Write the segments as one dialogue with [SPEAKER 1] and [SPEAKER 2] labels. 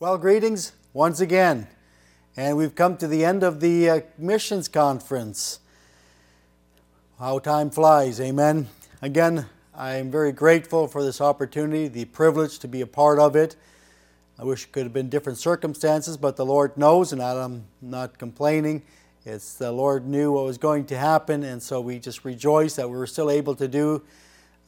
[SPEAKER 1] Well, greetings once again. And we've come to the end of the uh, missions conference. How time flies, amen. Again, I am very grateful for this opportunity, the privilege to be a part of it. I wish it could have been different circumstances, but the Lord knows, and I'm not complaining. It's the Lord knew what was going to happen, and so we just rejoice that we were still able to do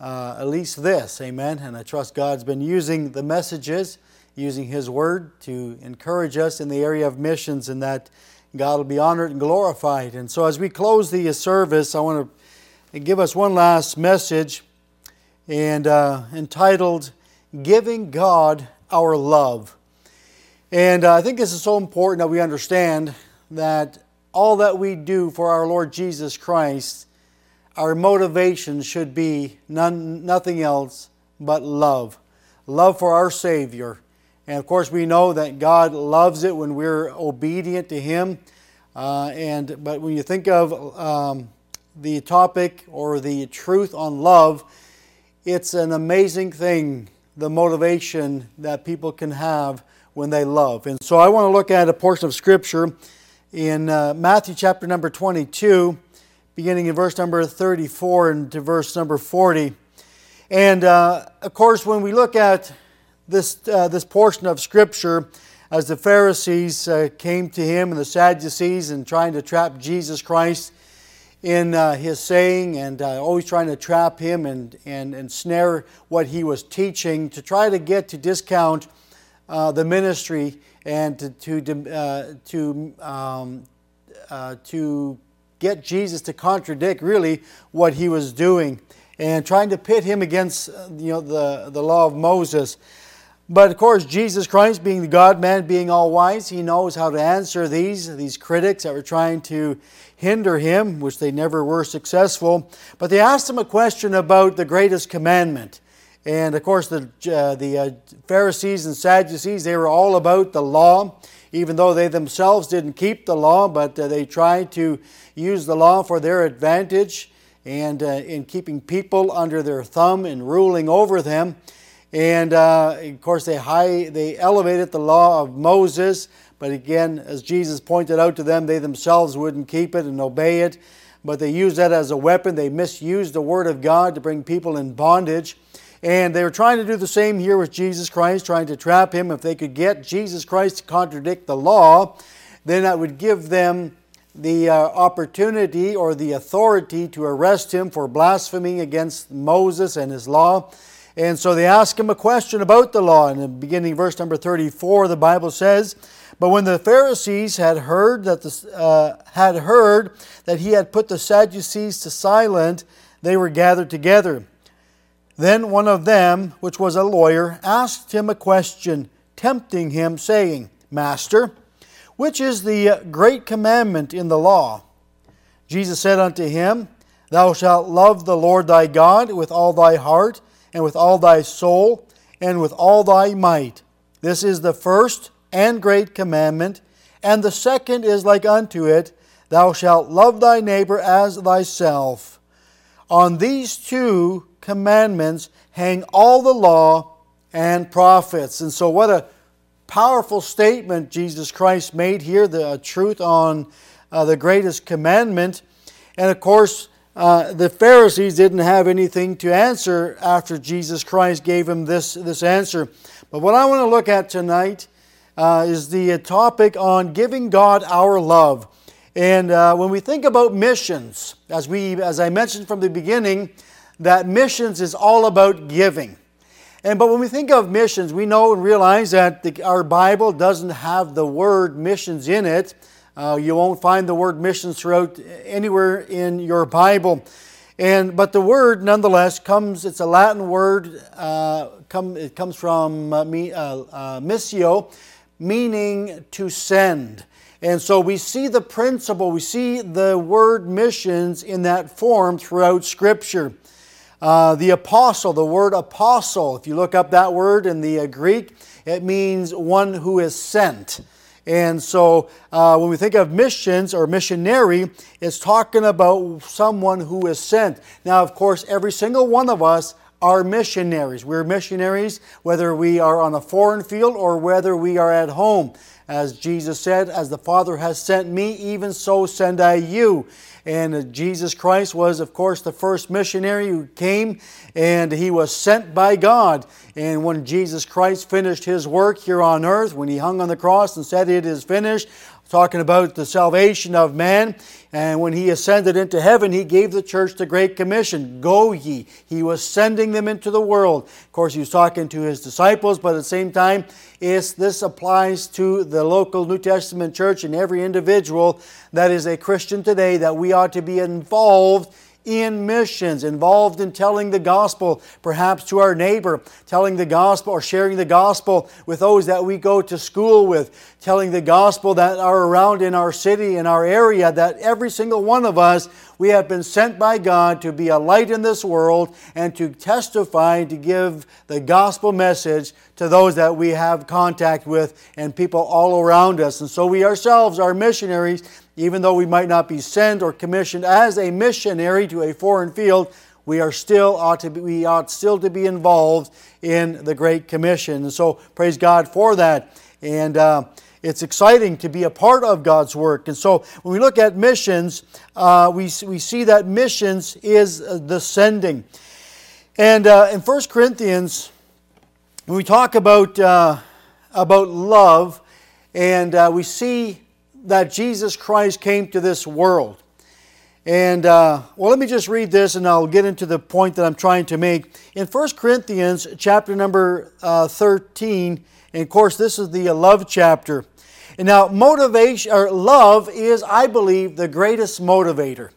[SPEAKER 1] uh, at least this, amen. And I trust God's been using the messages using His Word to encourage us in the area of missions and that God will be honored and glorified. And so, as we close the service, I want to give us one last message and uh, entitled Giving God Our Love. And uh, I think this is so important that we understand that all that we do for our Lord Jesus Christ, our motivation should be none, nothing else but love. Love for our Savior and of course, we know that God loves it when we're obedient to Him. Uh, and but when you think of um, the topic or the truth on love, it's an amazing thing the motivation that people can have when they love. And so I want to look at a portion of Scripture in uh, Matthew chapter number 22, beginning in verse number 34 and to verse number 40. And uh, of course, when we look at this, uh, this portion of Scripture as the Pharisees uh, came to him and the Sadducees and trying to trap Jesus Christ in uh, his saying and uh, always trying to trap him and, and, and snare what he was teaching to try to get to discount uh, the ministry and to, to, uh, to, um, to get Jesus to contradict really what he was doing and trying to pit him against you know, the, the law of Moses. But of course, Jesus Christ, being the God man, being all wise, he knows how to answer these, these critics that were trying to hinder him, which they never were successful. But they asked him a question about the greatest commandment. And of course, the, uh, the uh, Pharisees and Sadducees, they were all about the law, even though they themselves didn't keep the law, but uh, they tried to use the law for their advantage and uh, in keeping people under their thumb and ruling over them. And uh, of course, they, high, they elevated the law of Moses, but again, as Jesus pointed out to them, they themselves wouldn't keep it and obey it. But they used that as a weapon. They misused the Word of God to bring people in bondage. And they were trying to do the same here with Jesus Christ, trying to trap him. If they could get Jesus Christ to contradict the law, then that would give them the uh, opportunity or the authority to arrest him for blaspheming against Moses and his law. And so they ask him a question about the law. In the beginning, verse number 34, the Bible says, But when the Pharisees had heard that the, uh, had heard that he had put the Sadducees to silent, they were gathered together. Then one of them, which was a lawyer, asked him a question, tempting him, saying, Master, which is the great commandment in the law? Jesus said unto him, Thou shalt love the Lord thy God with all thy heart and with all thy soul, and with all thy might. This is the first and great commandment. And the second is like unto it Thou shalt love thy neighbor as thyself. On these two commandments hang all the law and prophets. And so, what a powerful statement Jesus Christ made here the truth on uh, the greatest commandment. And of course, uh, the Pharisees didn't have anything to answer after Jesus Christ gave them this, this answer. But what I want to look at tonight uh, is the topic on giving God our love. And uh, when we think about missions, as, we, as I mentioned from the beginning, that missions is all about giving. And but when we think of missions, we know and realize that the, our Bible doesn't have the word missions in it. Uh, you won't find the word missions throughout anywhere in your Bible. And, but the word, nonetheless, comes, it's a Latin word, uh, come, it comes from uh, me, uh, uh, missio, meaning to send. And so we see the principle, we see the word missions in that form throughout Scripture. Uh, the apostle, the word apostle, if you look up that word in the uh, Greek, it means one who is sent. And so uh, when we think of missions or missionary, it's talking about someone who is sent. Now, of course, every single one of us are missionaries. We're missionaries whether we are on a foreign field or whether we are at home. As Jesus said, As the Father has sent me, even so send I you. And Jesus Christ was, of course, the first missionary who came and he was sent by God. And when Jesus Christ finished his work here on earth, when he hung on the cross and said, It is finished, talking about the salvation of man. And when he ascended into heaven, he gave the church the Great Commission Go ye. He was sending them into the world. Of course, he was talking to his disciples, but at the same time, this applies to the local New Testament church and every individual that is a Christian today that we ought to be involved in missions, involved in telling the gospel, perhaps to our neighbor, telling the gospel or sharing the gospel with those that we go to school with, telling the gospel that are around in our city, in our area, that every single one of us, we have been sent by God to be a light in this world and to testify to give the gospel message to those that we have contact with and people all around us. And so we ourselves are missionaries even though we might not be sent or commissioned as a missionary to a foreign field, we are still ought to be, we ought still to be involved in the Great Commission. And so praise God for that. And uh, it's exciting to be a part of God's work. And so when we look at missions, uh, we, we see that missions is the sending. And uh, in 1 Corinthians, when we talk about, uh, about love, and uh, we see that Jesus Christ came to this world. And, uh, well, let me just read this and I'll get into the point that I'm trying to make. In 1 Corinthians, chapter number uh, 13, and of course, this is the love chapter. And now, motivation, or love is, I believe, the greatest motivator.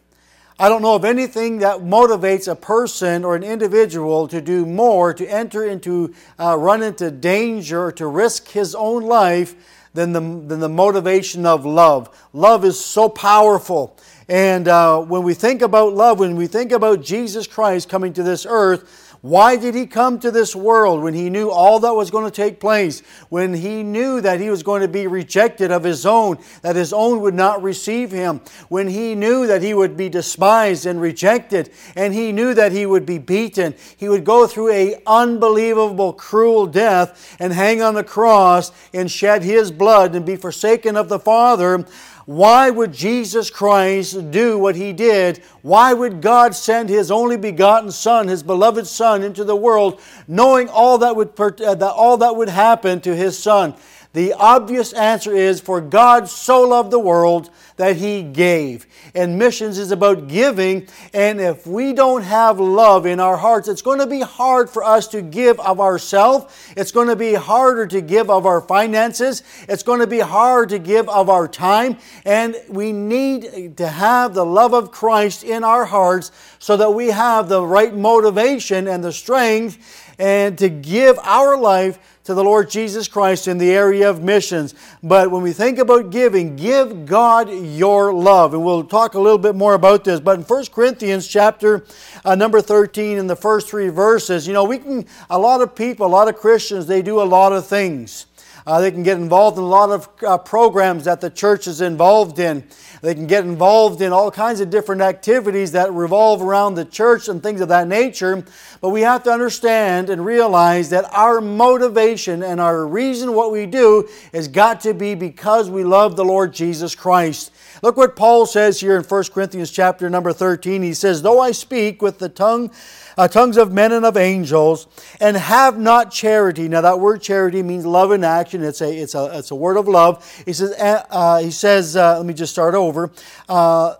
[SPEAKER 1] I don't know of anything that motivates a person or an individual to do more, to enter into, uh, run into danger, to risk his own life than the, than the motivation of love. Love is so powerful. And uh, when we think about love, when we think about Jesus Christ coming to this earth, why did he come to this world when he knew all that was going to take place? When he knew that he was going to be rejected of his own, that his own would not receive him? When he knew that he would be despised and rejected, and he knew that he would be beaten, he would go through a unbelievable, cruel death and hang on the cross and shed his blood and be forsaken of the Father why would Jesus Christ do what he did? Why would God send his only begotten Son, his beloved Son, into the world, knowing all that would, uh, all that would happen to his Son? The obvious answer is for God so loved the world that he gave. And missions is about giving. And if we don't have love in our hearts, it's going to be hard for us to give of ourselves. It's going to be harder to give of our finances. It's going to be hard to give of our time. And we need to have the love of Christ in our hearts so that we have the right motivation and the strength and to give our life to the Lord Jesus Christ in the area of missions. But when we think about giving, give God your love. And we'll talk a little bit more about this. But in 1 Corinthians chapter uh, number 13, in the first three verses, you know, we can, a lot of people, a lot of Christians, they do a lot of things. Uh, they can get involved in a lot of uh, programs that the church is involved in. They can get involved in all kinds of different activities that revolve around the church and things of that nature. But we have to understand and realize that our motivation and our reason what we do has got to be because we love the Lord Jesus Christ. Look what Paul says here in 1 Corinthians chapter number 13. He says, Though I speak with the tongue uh, tongues of men and of angels, and have not charity. Now, that word charity means love in action. It's a, it's a, it's a word of love. He says, uh, uh he says uh, let me just start over. Uh,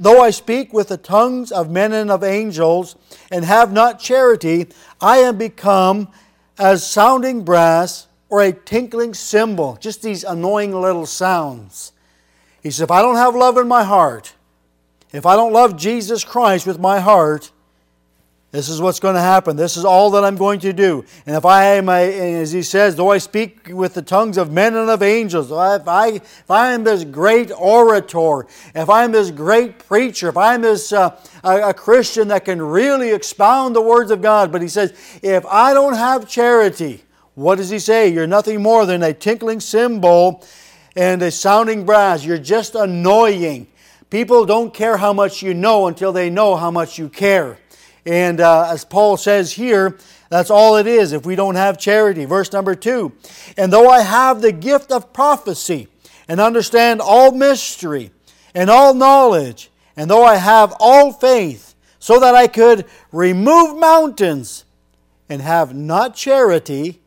[SPEAKER 1] Though I speak with the tongues of men and of angels, and have not charity, I am become as sounding brass or a tinkling cymbal. Just these annoying little sounds. He says, If I don't have love in my heart, if I don't love Jesus Christ with my heart, this is what's going to happen. This is all that I'm going to do. And if I am, as he says, though I speak with the tongues of men and of angels, if I, if I am this great orator, if I am this great preacher, if I am this uh, a, a Christian that can really expound the words of God, but he says, if I don't have charity, what does he say? You're nothing more than a tinkling cymbal and a sounding brass. You're just annoying. People don't care how much you know until they know how much you care. And uh, as Paul says here, that's all it is if we don't have charity. Verse number two And though I have the gift of prophecy and understand all mystery and all knowledge, and though I have all faith, so that I could remove mountains and have not charity,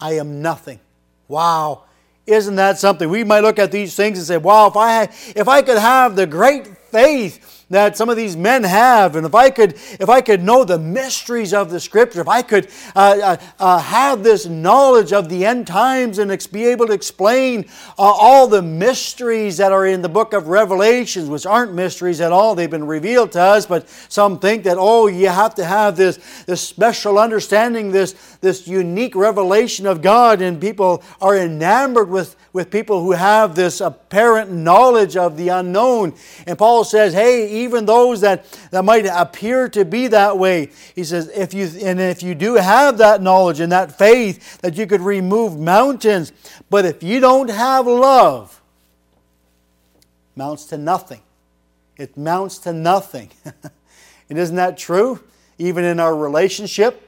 [SPEAKER 1] I am nothing. Wow. Isn't that something? We might look at these things and say, wow, if I, if I could have the great faith that some of these men have, and if I could, if I could know the mysteries of the Scripture, if I could uh, uh, uh, have this knowledge of the end times and ex- be able to explain uh, all the mysteries that are in the book of Revelations, which aren't mysteries at all, they've been revealed to us, but some think that oh, you have to have this this special understanding, this this unique revelation of God, and people are enamored with with people who have this apparent knowledge of the unknown. And Paul says, hey, even those that, that might appear to be that way, he says, if you and if you do have that knowledge and that faith that you could remove mountains, but if you don't have love, it mounts to nothing. It mounts to nothing. and isn't that true? Even in our relationship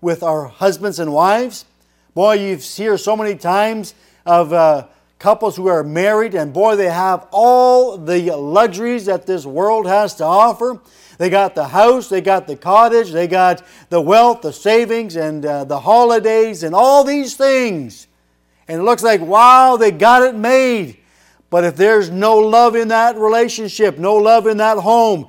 [SPEAKER 1] with our husbands and wives. Boy, you've hear so many times of uh, couples who are married, and boy, they have all the luxuries that this world has to offer. They got the house, they got the cottage, they got the wealth, the savings, and uh, the holidays, and all these things. And it looks like, wow, they got it made. But if there's no love in that relationship, no love in that home,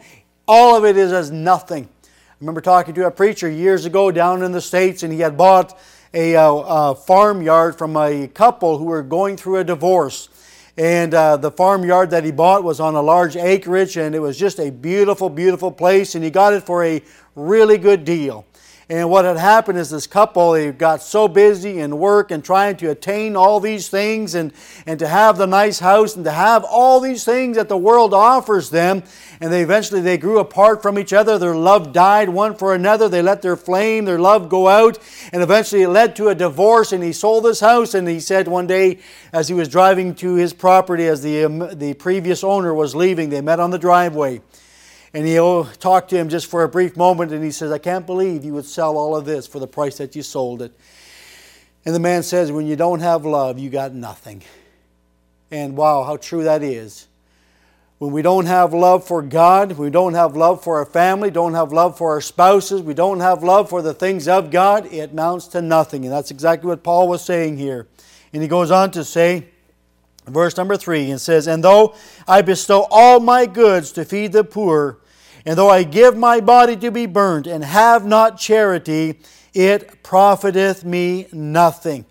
[SPEAKER 1] all of it is as nothing. I remember talking to a preacher years ago down in the States, and he had bought a, uh, farmyard from a couple who were going through a divorce. And uh, the farmyard that he bought was on a large acreage, and it was just a beautiful, beautiful place. And he got it for a really good deal. And what had happened is this couple, they got so busy in work and trying to attain all these things and, and to have the nice house and to have all these things that the world offers them. And they eventually they grew apart from each other. Their love died one for another. They let their flame, their love go out. And eventually it led to a divorce. And he sold his house. And he said one day as he was driving to his property as the, um, the previous owner was leaving, they met on the driveway. And he talked to him just for a brief moment, and he says, I can't believe you would sell all of this for the price that you sold it. And the man says, When you don't have love, you got nothing. And wow, how true that is. When we don't have love for God, we don't have love for our family, don't have love for our spouses, we don't have love for the things of God, it amounts to nothing. And that's exactly what Paul was saying here. And he goes on to say, verse number three, and says, And though I bestow all my goods to feed the poor, and though I give my body to be burnt and have not charity, it profiteth me nothing.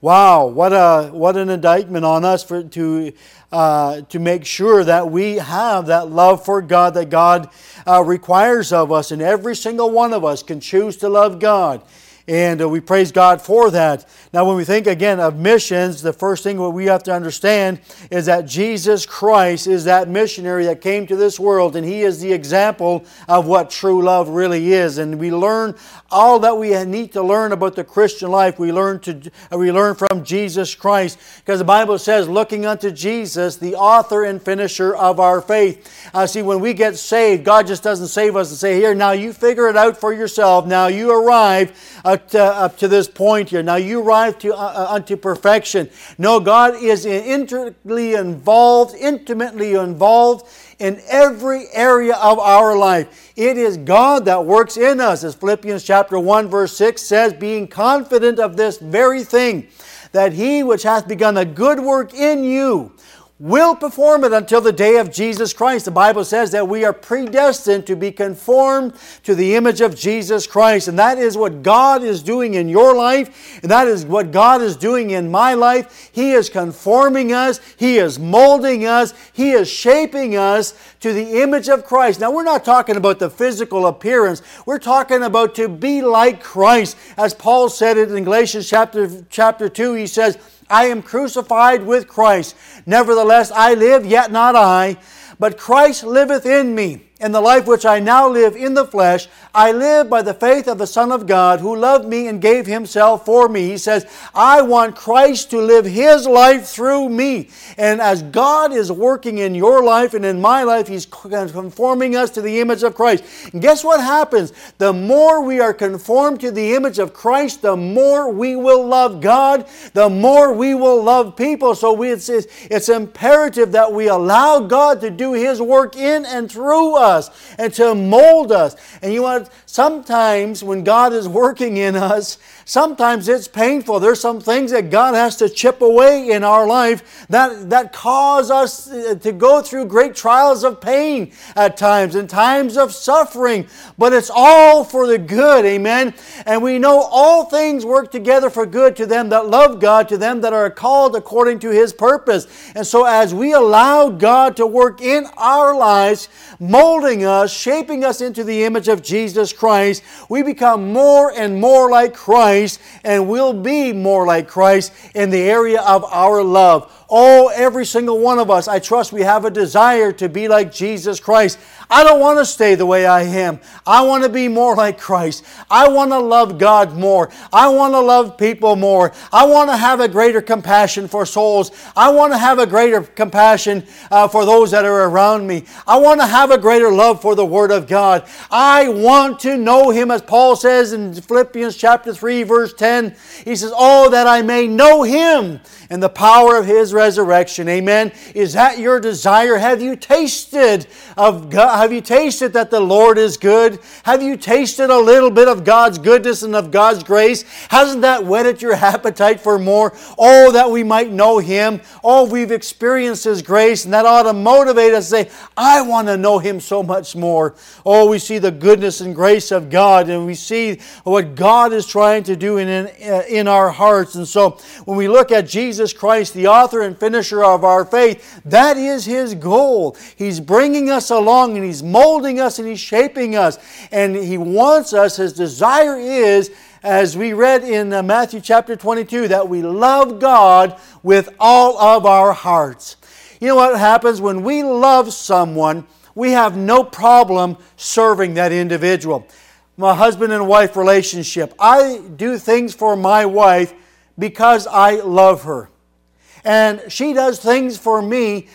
[SPEAKER 1] Wow, what, a, what an indictment on us for, to, uh, to make sure that we have that love for God that God uh, requires of us. And every single one of us can choose to love God and uh, we praise God for that. Now, when we think again of missions, the first thing what we have to understand is that Jesus Christ is that missionary that came to this world, and He is the example of what true love really is. And we learn all that we need to learn about the Christian life. We learn to we learn from Jesus Christ, because the Bible says, "Looking unto Jesus, the author and finisher of our faith." Uh, see, when we get saved, God just doesn't save us and say, "Here, now you figure it out for yourself. Now you arrive." Uh, up to, up to this point here. Now you arrive to, uh, uh, unto perfection. No, God is intricately involved, intimately involved in every area of our life. It is God that works in us, as Philippians chapter 1, verse 6 says, being confident of this very thing, that he which hath begun a good work in you will perform it until the day of Jesus Christ. The Bible says that we are predestined to be conformed to the image of Jesus Christ. And that is what God is doing in your life, and that is what God is doing in my life. He is conforming us, He is molding us, He is shaping us to the image of Christ. Now, we're not talking about the physical appearance, we're talking about to be like Christ. As Paul said it in Galatians chapter, chapter 2, he says, I am crucified with Christ. Nevertheless, I live, yet not I, but Christ liveth in me. And the life which I now live in the flesh, I live by the faith of the Son of God who loved me and gave himself for me. He says, I want Christ to live his life through me. And as God is working in your life and in my life, he's conforming us to the image of Christ. And guess what happens? The more we are conformed to the image of Christ, the more we will love God, the more we will love people. So we, it's, it's imperative that we allow God to do his work in and through us us and to mold us. And you want sometimes when God is working in us, sometimes it's painful. There's some things that God has to chip away in our life that, that cause us to go through great trials of pain at times and times of suffering. But it's all for the good, amen. And we know all things work together for good to them that love God, to them that are called according to His purpose. And so as we allow God to work in our lives, molding us, shaping us into the image of Jesus Christ, we become more and more like Christ and we'll be more like Christ in the area of our love. Oh, every single one of us, I trust we have a desire to be like Jesus Christ. I don't want to stay the way I am. I want to be more like Christ. I want to love God more. I want to love people more. I want to have a greater compassion for souls. I want to have a greater compassion uh, for those that are around me. I want to have a greater love for the Word of God. I want to know Him, as Paul says in Philippians chapter 3, verse 10. He says, Oh, that I may know Him and the power of His resurrection. Amen. Is that your desire? Have you tasted of God? Have you tasted that the Lord is good? Have you tasted a little bit of God's goodness and of God's grace? Hasn't that whetted your appetite for more? Oh, that we might know Him. Oh, we've experienced His grace, and that ought to motivate us to say, I want to know Him so much more. Oh, we see the goodness and grace of God, and we see what God is trying to do in, in, uh, in our hearts. And so when we look at Jesus Christ, the author and finisher of our faith, that is His goal. He's bringing us along and He's molding us and He's shaping us. And He wants us, His desire is, as we read in uh, Matthew chapter 22, that we love God with all of our hearts. You know what happens when we love someone? We have no problem serving that individual. My husband and wife relationship. I do things for my wife because I love her. And she does things for me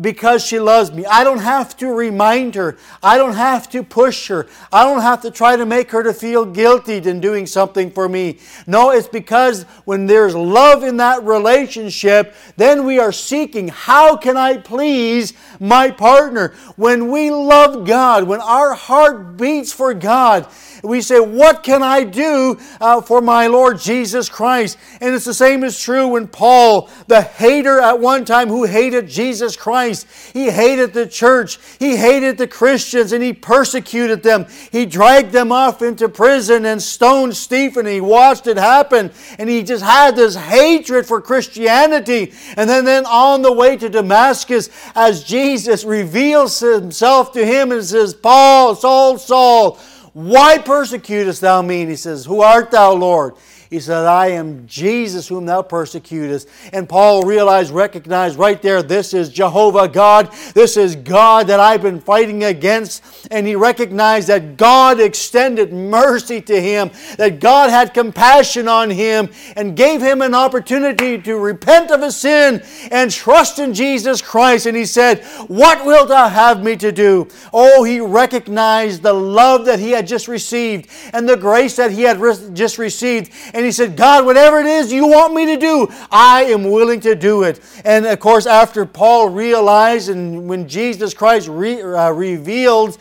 [SPEAKER 1] because she loves me. I don't have to remind her. I don't have to push her. I don't have to try to make her to feel guilty in doing something for me. No, it's because when there's love in that relationship, then we are seeking, how can I please my partner? When we love God, when our heart beats for God, we say, What can I do uh, for my Lord Jesus Christ? And it's the same is true when Paul, the hater at one time who hated Jesus Christ, he hated the church, he hated the Christians, and he persecuted them. He dragged them off into prison and stoned Stephen. He watched it happen, and he just had this hatred for Christianity. And then, then on the way to Damascus, as Jesus reveals himself to him and says, Paul, Saul, Saul, why persecutest thou me? And he says, Who art thou, Lord? He said, I am Jesus whom thou persecutest. And Paul realized, recognized right there, this is Jehovah God. This is God that I've been fighting against. And he recognized that God extended mercy to him, that God had compassion on him, and gave him an opportunity to repent of his sin and trust in Jesus Christ. And he said, What wilt thou have me to do? Oh, he recognized the love that he had just received and the grace that he had just received and he said, God, whatever it is you want me to do, I am willing to do it. And of course, after Paul realized and when Jesus Christ re, uh, revealed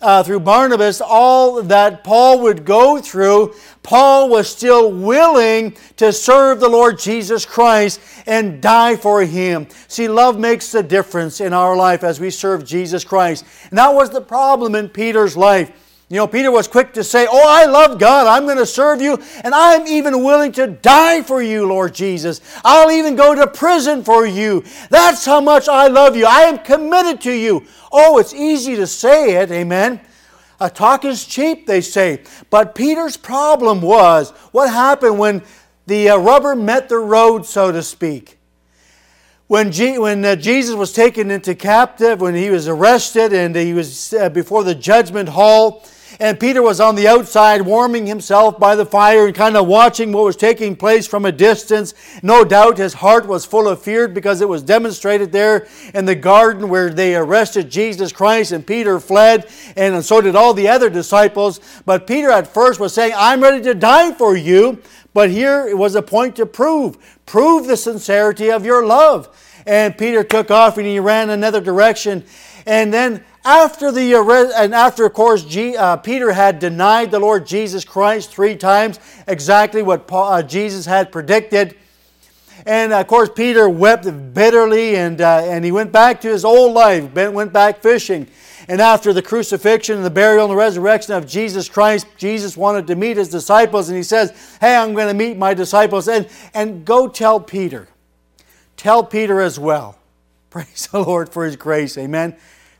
[SPEAKER 1] uh, through Barnabas all that Paul would go through, Paul was still willing to serve the Lord Jesus Christ and die for him. See, love makes a difference in our life as we serve Jesus Christ. And that was the problem in Peter's life. You know, Peter was quick to say, Oh, I love God. I'm going to serve you, and I'm even willing to die for you, Lord Jesus. I'll even go to prison for you. That's how much I love you. I am committed to you. Oh, it's easy to say it, amen. A talk is cheap, they say. But Peter's problem was what happened when the uh, rubber met the road, so to speak. when, uh, Jesus was taken into captive, when he was arrested and he was uh, before the judgment hall, and Peter was on the outside warming himself by the fire and kind of watching what was taking place from a distance. No doubt his heart was full of fear because it was demonstrated there in the garden where they arrested Jesus Christ and Peter fled, and so did all the other disciples. But Peter at first was saying, I'm ready to die for you. But here it was a point to prove. Prove the sincerity of your love. And Peter took off and he ran another direction. And then after the and after of course G, uh, Peter had denied the Lord Jesus Christ three times, exactly what Paul, uh, Jesus had predicted. And of course, Peter wept bitterly and, uh, and he went back to his old life, went back fishing. And after the crucifixion and the burial and the resurrection of Jesus Christ, Jesus wanted to meet his disciples, and he says, Hey, I'm going to meet my disciples. And, and go tell Peter. Tell Peter as well. Praise the Lord for his grace. Amen.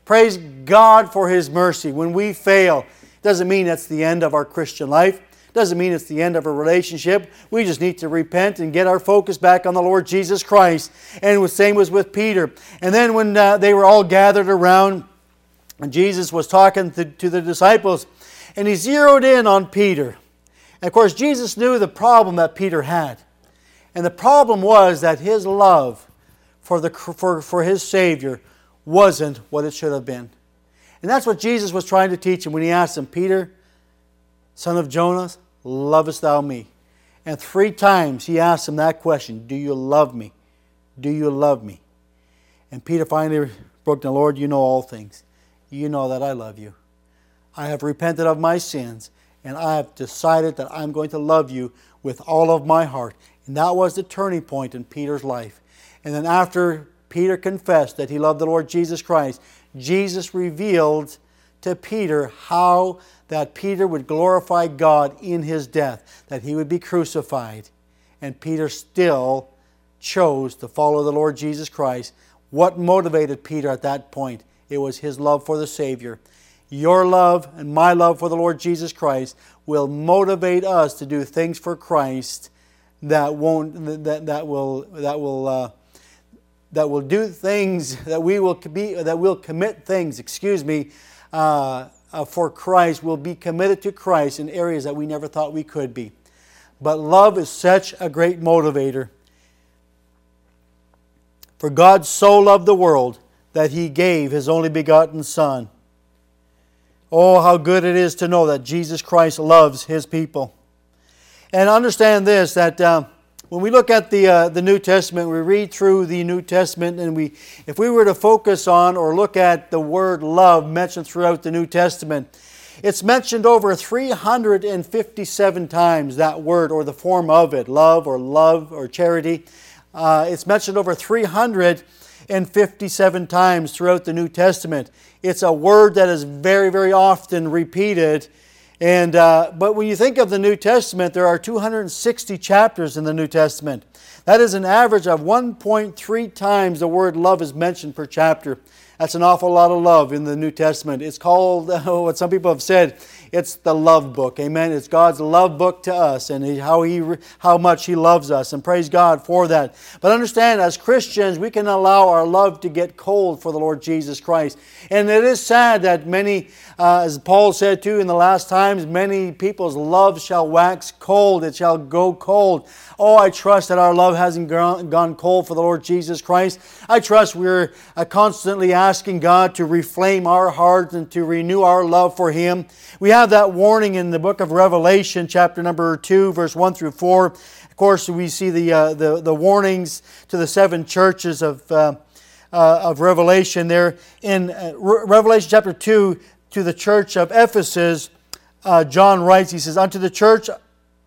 [SPEAKER 1] Praise God for his mercy. When we fail, doesn't mean that's the end of our Christian life. Doesn't mean it's the end of a relationship. We just need to repent and get our focus back on the Lord Jesus Christ. And the same was with Peter. And then when uh, they were all gathered around, and Jesus was talking to, to the disciples, and he zeroed in on Peter. And of course, Jesus knew the problem that Peter had. And the problem was that his love for, the, for, for his Savior wasn't what it should have been. And that's what Jesus was trying to teach him when he asked him, Peter, son of Jonas, lovest thou me? And three times he asked him that question Do you love me? Do you love me? And Peter finally broke down, Lord, you know all things you know that I love you. I have repented of my sins, and I have decided that I'm going to love you with all of my heart. And that was the turning point in Peter's life. And then after Peter confessed that he loved the Lord Jesus Christ, Jesus revealed to Peter how that Peter would glorify God in his death, that he would be crucified. And Peter still chose to follow the Lord Jesus Christ. What motivated Peter at that point? it was his love for the Savior. Your love and my love for the Lord Jesus Christ will motivate us to do things for Christ that won't that, that will that will uh, that will do things that we will be that will commit things excuse me uh, uh, for Christ will be committed to Christ in areas that we never thought we could be but love is such a great motivator for God so loved the world that He gave His only begotten Son. Oh, how good it is to know that Jesus Christ loves His people. And understand this that uh, when we look at the, uh, the New Testament, we read through the New Testament, and we, if we were to focus on or look at the word love mentioned throughout the New Testament, it's mentioned over 357 times, that word or the form of it, love or love or charity. Uh, it's mentioned over 357 times throughout the New Testament. It's a word that is very, very often repeated. And, uh, but when you think of the New Testament, there are 260 chapters in the New Testament. That is an average of 1.3 times the word love is mentioned per chapter. That's an awful lot of love in the New Testament. It's called, what some people have said, it's the love book. Amen. It's God's love book to us and how, he, how much He loves us. And praise God for that. But understand, as Christians, we can allow our love to get cold for the Lord Jesus Christ. And it is sad that many, uh, as Paul said too in the last times, many people's love shall wax cold. It shall go cold. Oh, I trust that our love hasn't gone cold for the Lord Jesus Christ. I trust we're uh, constantly asking God to reflame our hearts and to renew our love for Him. We have that warning in the book of Revelation, chapter number 2, verse 1 through 4. Of course, we see the, uh, the, the warnings to the seven churches of, uh, uh, of Revelation there. In uh, Re- Revelation chapter 2, to the church of Ephesus, uh, John writes, he says, Unto the church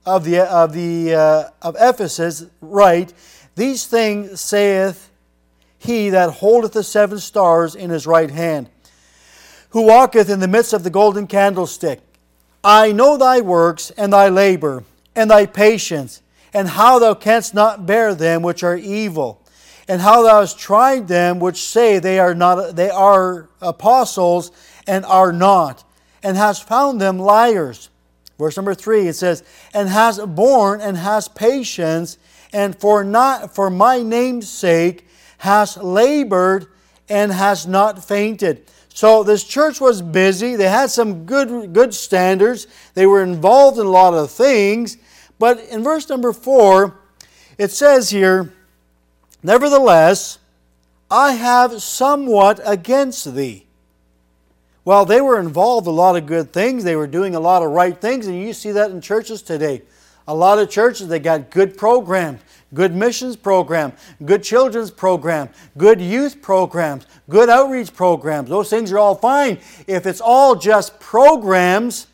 [SPEAKER 1] of, the, of, the, uh, of Ephesus write, These things saith he that holdeth the seven stars in his right hand, who walketh in the midst of the golden candlestick. I know thy works, and thy labor, and thy patience, and how thou canst not bear them which are evil, and how thou hast tried them which say they are not they are apostles and are not, and hast found them liars Verse number three, it says, And has borne and has patience, and for not for my name's sake has labored and has not fainted. So this church was busy. They had some good, good standards. They were involved in a lot of things. But in verse number four, it says here, Nevertheless, I have somewhat against thee. Well, they were involved a lot of good things. They were doing a lot of right things, and you see that in churches today. A lot of churches, they got good programs, good missions program, good children's program, good youth programs, good outreach programs. Those things are all fine. If it's all just programs,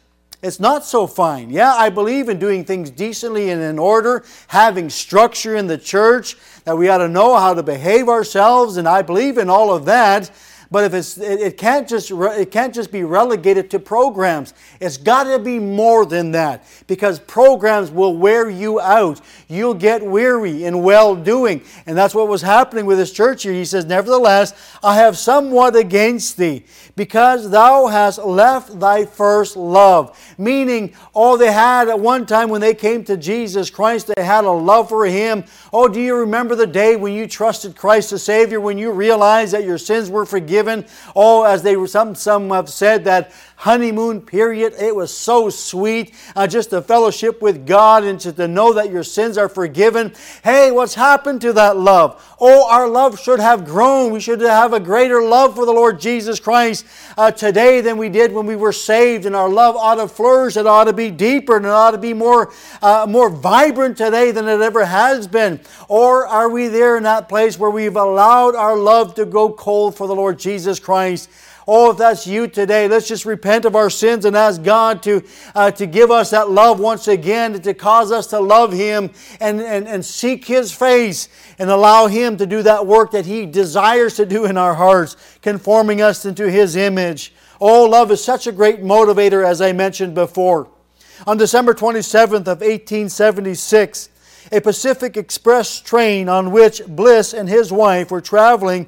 [SPEAKER 1] it's not so fine. Yeah, I believe in doing things decently and in order, having structure in the church, that we ought to know how to behave ourselves, and I believe in all of that. But if it's, it, can't just, it can't just be relegated to programs. It's got to be more than that because programs will wear you out. You'll get weary in well doing. And that's what was happening with this church here. He says, Nevertheless, I have somewhat against thee because thou hast left thy first love. Meaning, all they had at one time when they came to Jesus Christ, they had a love for Him. Oh, do you remember the day when you trusted Christ the Savior, when you realized that your sins were forgiven? Oh, as they some some have said that honeymoon period. It was so sweet. Uh, just the fellowship with God and just to know that your sins are forgiven. Hey, what's happened to that love? Oh, our love should have grown. We should have a greater love for the Lord Jesus Christ uh, today than we did when we were saved. And our love ought to flourish. It ought to be deeper and it ought to be more, uh, more vibrant today than it ever has been. Or are we there in that place where we've allowed our love to go cold for the Lord Jesus Christ? Oh, if that's you today, let's just repent of our sins and ask God to, uh, to give us that love once again, to cause us to love Him and, and, and seek His face and allow Him to do that work that He desires to do in our hearts, conforming us into His image. Oh, love is such a great motivator, as I mentioned before. On December 27th of 1876, a Pacific Express train on which Bliss and his wife were traveling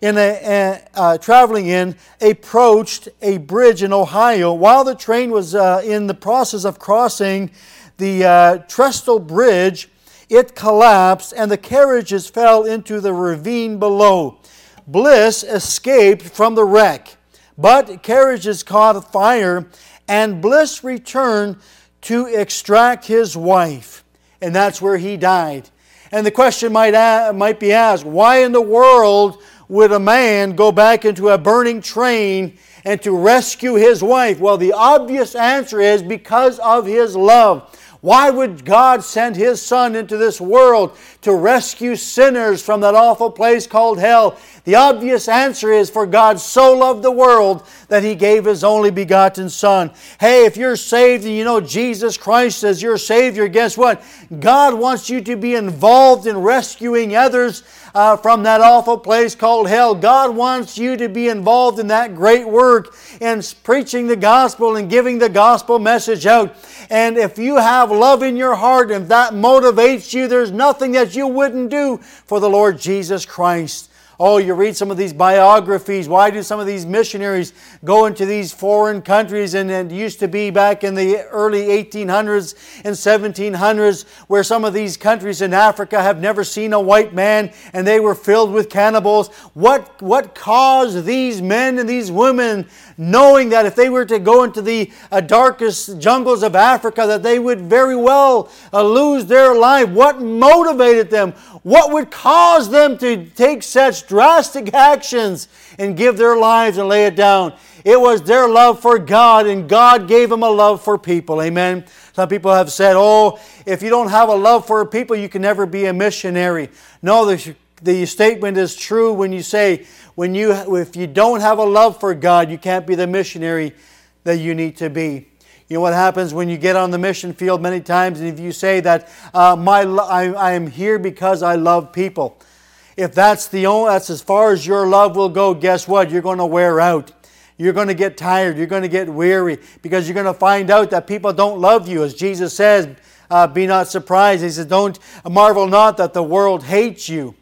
[SPEAKER 1] in a, uh, traveling in approached a bridge in Ohio. While the train was uh, in the process of crossing the uh, Trestle Bridge, it collapsed and the carriages fell into the ravine below. Bliss escaped from the wreck, but carriages caught fire and Bliss returned to extract his wife. And that's where he died. And the question might, might be asked why in the world would a man go back into a burning train and to rescue his wife? Well, the obvious answer is because of his love. Why would God send His Son into this world to rescue sinners from that awful place called hell? The obvious answer is for God so loved the world that He gave His only begotten Son. Hey, if you're saved and you know Jesus Christ as your Savior, guess what? God wants you to be involved in rescuing others uh, from that awful place called hell. God wants you to be involved in that great work in preaching the gospel and giving the gospel message out. And if you have love in your heart and that motivates you, there's nothing that you wouldn't do for the Lord Jesus Christ. Oh, you read some of these biographies. Why do some of these missionaries go into these foreign countries? And it used to be back in the early 1800s and 1700s where some of these countries in Africa have never seen a white man and they were filled with cannibals. What, what caused these men and these women knowing that if they were to go into the uh, darkest jungles of Africa, that they would very well uh, lose their life. What motivated them? What would cause them to take such drastic actions and give their lives and lay it down? It was their love for God, and God gave them a love for people. Amen. Some people have said, oh, if you don't have a love for people, you can never be a missionary. No, the, the statement is true when you say, when you, if you don't have a love for God, you can't be the missionary that you need to be. You know what happens when you get on the mission field many times, and if you say that uh, my I, I am here because I love people. If that's the only, that's as far as your love will go, guess what? You're going to wear out. You're going to get tired. You're going to get weary because you're going to find out that people don't love you. As Jesus says, uh, be not surprised. He says, don't marvel not that the world hates you.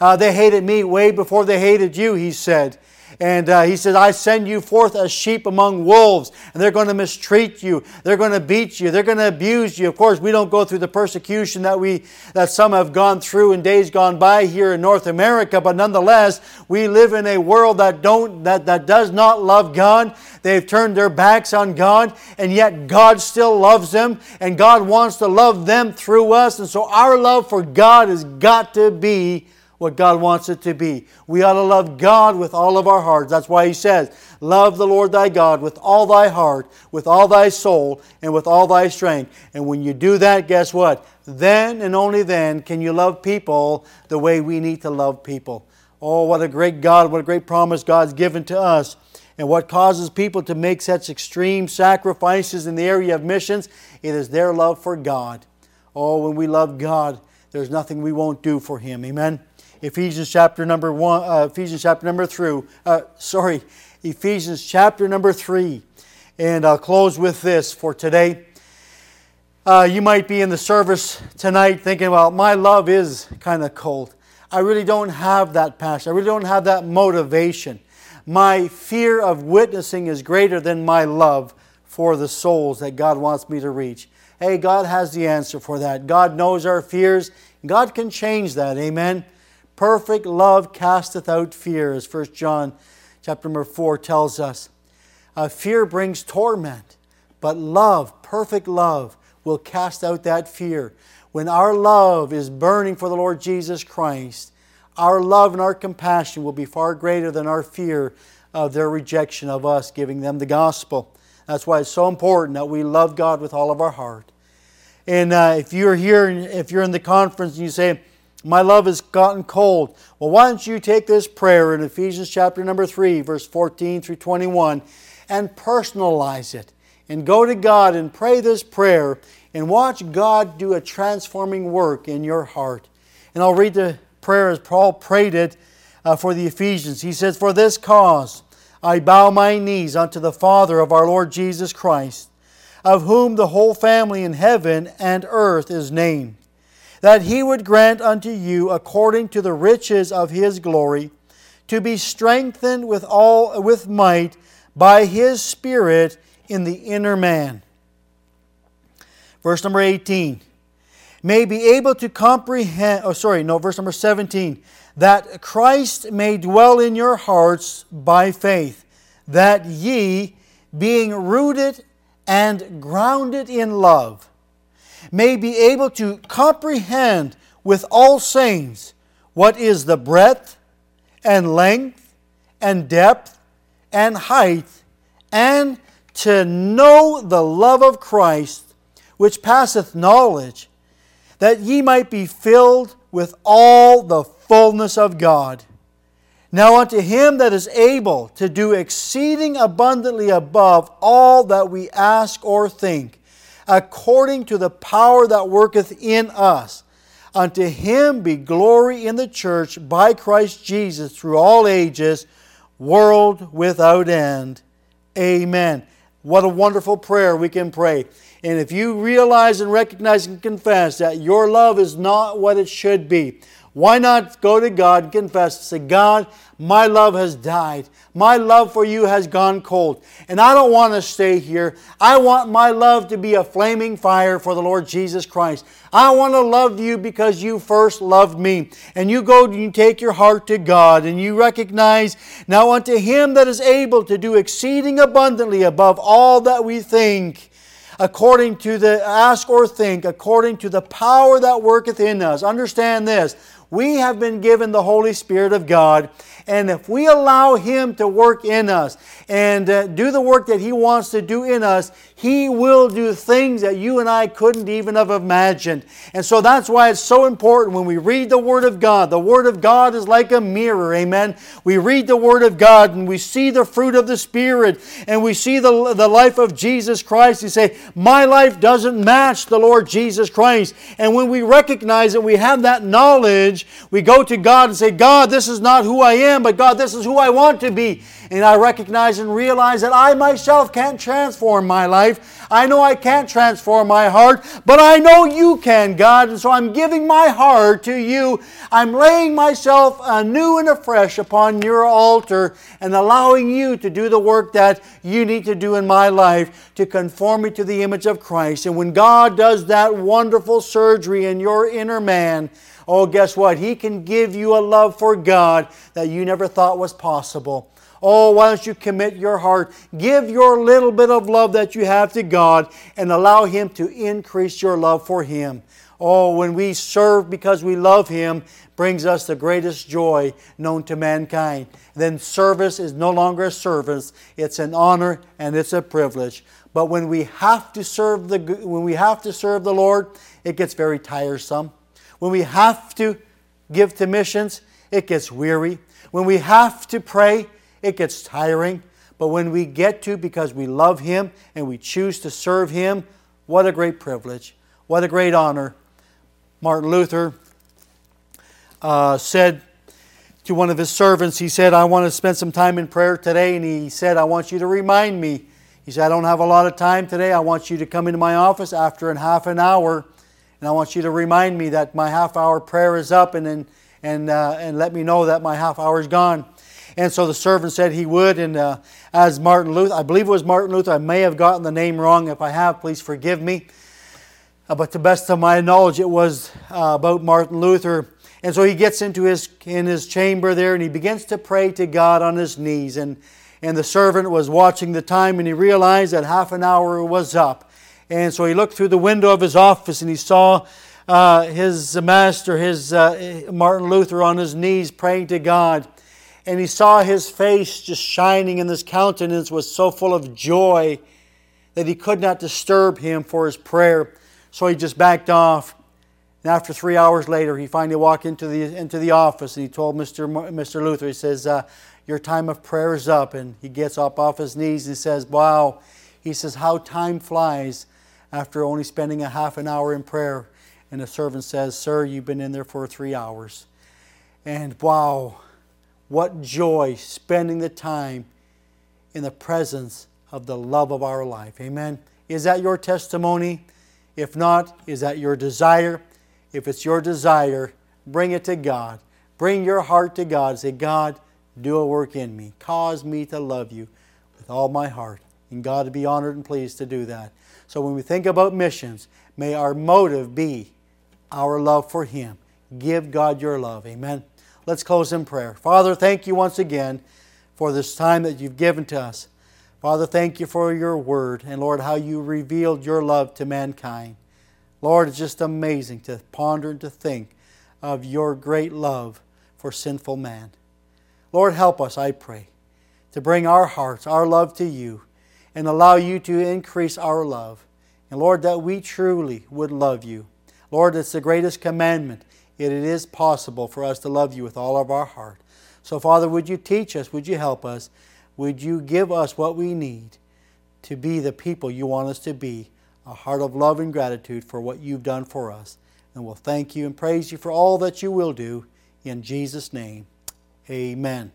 [SPEAKER 1] Uh, they hated me way before they hated you, he said. And uh, he says, I send you forth as sheep among wolves, and they're going to mistreat you. They're going to beat you. They're going to abuse you. Of course, we don't go through the persecution that, we, that some have gone through in days gone by here in North America, but nonetheless, we live in a world that, don't, that, that does not love God. They've turned their backs on God, and yet God still loves them, and God wants to love them through us. And so our love for God has got to be what God wants it to be. We ought to love God with all of our hearts. That's why He says, Love the Lord thy God with all thy heart, with all thy soul, and with all thy strength. And when you do that, guess what? Then and only then can you love people the way we need to love people. Oh, what a great God, what a great promise God's given to us. And what causes people to make such extreme sacrifices in the area of missions? It is their love for God. Oh, when we love God, there's nothing we won't do for Him. Amen. Ephesians chapter number one, uh, Ephesians chapter number three, uh, sorry, Ephesians chapter number three. And I'll close with this for today. Uh, you might be in the service tonight thinking, well, my love is kind of cold. I really don't have that passion. I really don't have that motivation. My fear of witnessing is greater than my love for the souls that God wants me to reach. Hey, God has the answer for that. God knows our fears. God can change that. Amen. Perfect love casteth out fear, as 1 John chapter number 4 tells us. Uh, fear brings torment, but love, perfect love, will cast out that fear. When our love is burning for the Lord Jesus Christ, our love and our compassion will be far greater than our fear of their rejection of us giving them the gospel. That's why it's so important that we love God with all of our heart. And uh, if you're here, if you're in the conference and you say, my love has gotten cold. Well, why don't you take this prayer in Ephesians chapter number 3, verse 14 through 21, and personalize it. And go to God and pray this prayer and watch God do a transforming work in your heart. And I'll read the prayer as Paul prayed it uh, for the Ephesians. He says, For this cause I bow my knees unto the Father of our Lord Jesus Christ, of whom the whole family in heaven and earth is named that he would grant unto you according to the riches of his glory to be strengthened with all with might by his spirit in the inner man. Verse number 18 may be able to comprehend oh sorry no verse number 17 that Christ may dwell in your hearts by faith that ye being rooted and grounded in love may be able to comprehend with all saints what is the breadth and length and depth and height, and to know the love of Christ, which passeth knowledge, that ye might be filled with all the fullness of God. Now unto him that is able to do exceeding abundantly above all that we ask or think, according to the power that worketh in us. Unto him be glory in the church by Christ Jesus through all ages, world without end. Amen. What a wonderful prayer we can pray. And if you realize and recognize and confess that your love is not what it should be, why not go to God confess? Say, God, my love has died. My love for you has gone cold. And I don't want to stay here. I want my love to be a flaming fire for the Lord Jesus Christ. I want to love you because you first loved me. And you go and you take your heart to God and you recognize now unto him that is able to do exceeding abundantly above all that we think according to the ask or think, according to the power that worketh in us. Understand this we have been given the Holy Spirit of God, and if we allow Him to work in us and uh, do the work that He wants to do in us, He will do things that you and I couldn't even have imagined. And so that's why it's so important when we read the Word of God. The Word of God is like a mirror, amen. We read the Word of God and we see the fruit of the Spirit and we see the, the life of Jesus Christ. You say, My life doesn't match the Lord Jesus Christ. And when we recognize that we have that knowledge, we go to God and say, God, this is not who I am, but God, this is who I want to be. And I recognize and realize that I myself can't transform my life. I know I can't transform my heart, but I know you can, God. And so I'm giving my heart to you. I'm laying myself anew and afresh upon your altar and allowing you to do the work that you need to do in my life to conform me to the image of Christ. And when God does that wonderful surgery in your inner man, oh, guess what? He can give you a love for God that you never thought was possible. Oh, why don't you commit your heart? Give your little bit of love that you have to God and allow Him to increase your love for Him. Oh, when we serve because we love Him, brings us the greatest joy known to mankind. Then service is no longer a service, it's an honor and it's a privilege. But when we have to serve the when we have to serve the Lord, it gets very tiresome. When we have to give to missions, it gets weary. When we have to pray, it gets tiring. But when we get to because we love Him and we choose to serve Him, what a great privilege. What a great honor. Martin Luther uh, said to one of his servants, he said, I want to spend some time in prayer today. And he said, I want you to remind me. He said, I don't have a lot of time today. I want you to come into my office after in half an hour. And I want you to remind me that my half hour prayer is up and, and, and, uh, and let me know that my half hour is gone. And so the servant said he would. And uh, as Martin Luther, I believe it was Martin Luther, I may have gotten the name wrong. If I have, please forgive me. Uh, but to best of my knowledge, it was uh, about Martin Luther. And so he gets into his in his chamber there, and he begins to pray to God on his knees. And and the servant was watching the time, and he realized that half an hour was up. And so he looked through the window of his office, and he saw uh, his master, his uh, Martin Luther, on his knees praying to God and he saw his face just shining, and his countenance was so full of joy that he could not disturb him for his prayer. So he just backed off. And after three hours later, he finally walked into the, into the office and he told Mr. Mr. Luther, he says, uh, Your time of prayer is up. And he gets up off his knees and he says, Wow. He says, How time flies after only spending a half an hour in prayer. And the servant says, Sir, you've been in there for three hours. And wow, what joy spending the time in the presence of the love of our life. Amen. Is that your testimony? If not, is that your desire? If it's your desire, bring it to God. Bring your heart to God. Say, God, do a work in me. Cause me to love you with all my heart. And God to be honored and pleased to do that. So when we think about missions, may our motive be our love for Him. Give God your love. Amen. Let's close in prayer. Father, thank you once again for this time that you've given to us. Father, thank you for your word and Lord, how you revealed your love to mankind. Lord, it's just amazing to ponder and to think of your great love for sinful man. Lord, help us, I pray, to bring our hearts, our love to you, and allow you to increase our love. And Lord, that we truly would love you. Lord, it's the greatest commandment it is possible for us to love you with all of our heart. So, Father, would you teach us? Would you help us? Would you give us what we need to be the people you want us to be? A heart of love and gratitude for what you've done for us. And we'll thank you and praise you for all that you will do. In Jesus' name, amen.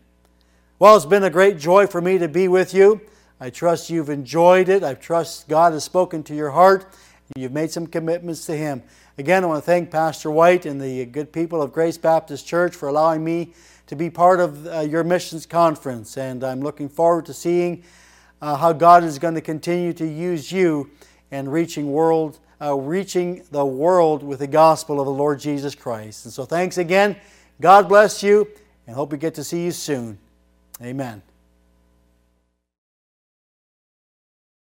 [SPEAKER 1] Well, it's been a great joy for me to be with you. I trust you've enjoyed it. I trust God has spoken to your heart you've made some commitments to Him. Again, I want to thank Pastor White and the good people of Grace Baptist Church for allowing me to be part of uh, your missions conference. And I'm looking forward to seeing uh, how God is going to continue to use you in reaching world, uh, reaching the world with the gospel of the Lord Jesus Christ. And so, thanks again. God bless you, and hope we get to see you soon. Amen.